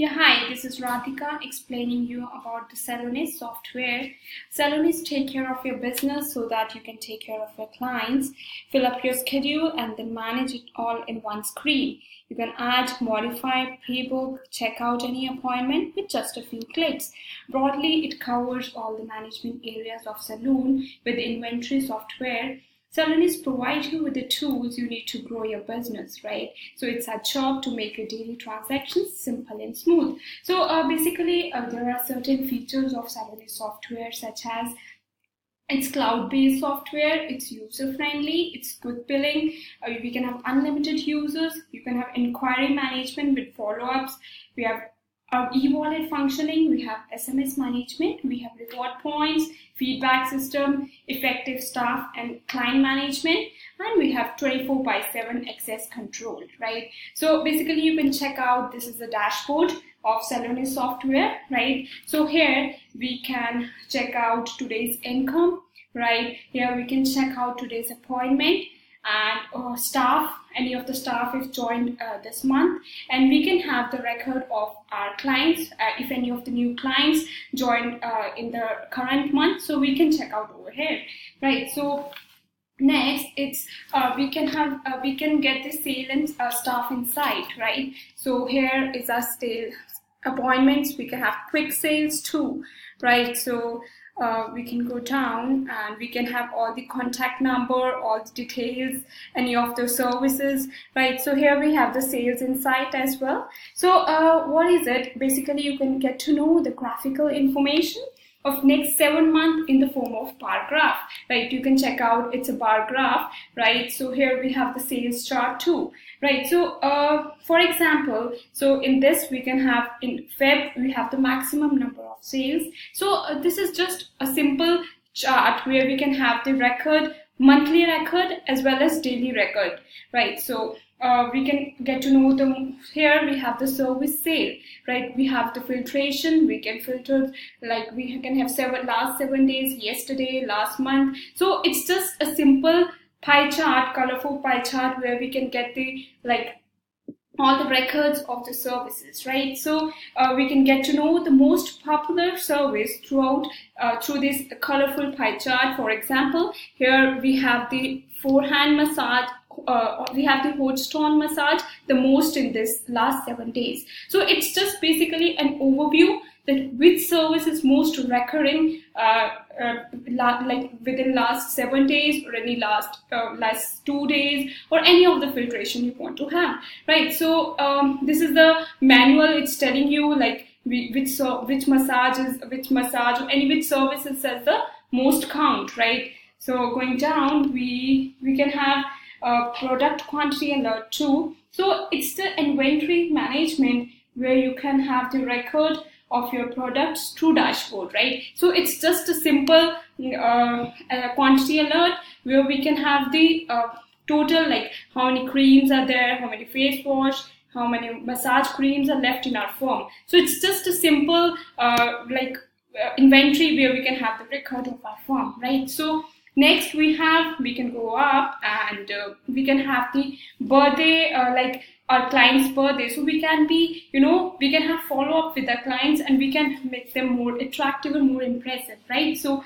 Yeah, hi, this is Radhika explaining you about the Salonist software. Salonist take care of your business so that you can take care of your clients, fill up your schedule and then manage it all in one screen. You can add, modify, pre-book, check out any appointment with just a few clicks. Broadly, it covers all the management areas of Saloon with inventory software Salonist provide you with the tools you need to grow your business, right? So it's our job to make your daily transactions simple and smooth. So uh, basically, uh, there are certain features of Salonist software such as it's cloud-based software, it's user-friendly, it's good billing, uh, we can have unlimited users, you can have inquiry management with follow-ups, we have our e-wallet functioning, we have SMS management, we have reward points, feedback system, effective staff and client management, and we have 24 by 7 access control, right? So basically you can check out, this is the dashboard of Salonist software, right? So here we can check out today's income, right? Here we can check out today's appointment and uh, staff, any of the staff is joined uh, this month, and we can have the record of our clients, uh, if any of the new clients joined uh, in the current month, so we can check out over here, right? So next it's uh, we can have uh, we can get the sale and staff insight right? So here is our sale appointments. We can have quick sales too right? So uh, we can go down and we can have all the contact number, all the details, any of the services, right? So here we have the sales insight as well. So uh, what is it? Basically, you can get to know the graphical information of next seven month in the form of bar graph, right? You can check out it's a bar graph, right? So here we have the sales chart too, right? So uh, for example, so in this we can have in Feb we have the maximum number of sales. So uh, this is just a simple chart where we can have the record monthly record as well as daily record, right? So uh, we can get to know them here. We have the service sale right? We have the filtration. We can filter like we can have seven last seven days yesterday last month. So it's just a simple pie chart colorful pie chart where we can get the like all the records of the services, right? So uh, we can get to know the most popular service throughout uh, through this colorful pie chart. For example, here we have the forehand massage uh, we have the hot stone massage the most in this last seven days. So it's just basically an overview that which service is most recurring uh, uh, like within last seven days or any last uh, last two days or any of the filtration you want to have right? So um, this is the manual. It's telling you like which so which massages which massage or any which services says the most count right? So going down we we can have uh, product quantity alert too. So it's the inventory management where you can have the record of your products through dashboard, right? So it's just a simple uh, quantity alert where we can have the uh, total like how many creams are there, how many face wash, how many massage creams are left in our firm. So it's just a simple uh, like uh, inventory where we can have the record of our firm, right? So Next, we have, we can go up and uh, we can have the birthday, uh, like our client's birthday. So we can be, you know, we can have follow up with our clients and we can make them more attractive and more impressive, right? So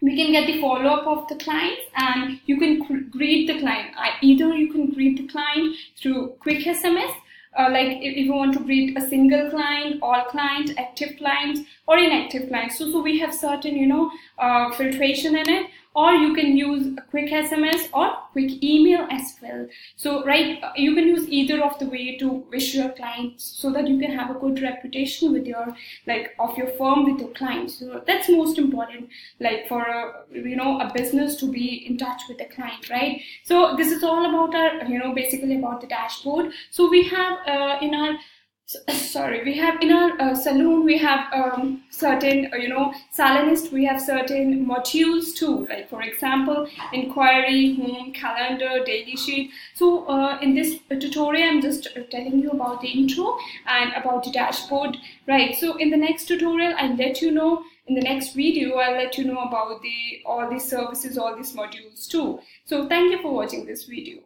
we can get the follow up of the clients and you can greet the client. Either you can greet the client through quick SMS uh, like if, if, you want to greet a single client, all client, active clients, or inactive clients. So, so we have certain, you know, uh, filtration in it or you can use quick SMS or quick email as well. So, right, you can use either of the way to wish your clients so that you can have a good reputation with your, like, of your firm with your clients. So that's most important, like for a, you know, a business to be in touch with the client, right? So this is all about our, you know, basically about the dashboard. So we have uh, in our sorry we have in our uh, saloon we have um, certain uh, you know salonist we have certain modules too. Like for example inquiry home calendar daily sheet. So uh, in this tutorial i'm just uh, telling you about the intro and about the dashboard right? So in the next tutorial i'll let you know in the next video i'll let you know about the all these services all these modules too. So thank you for watching this video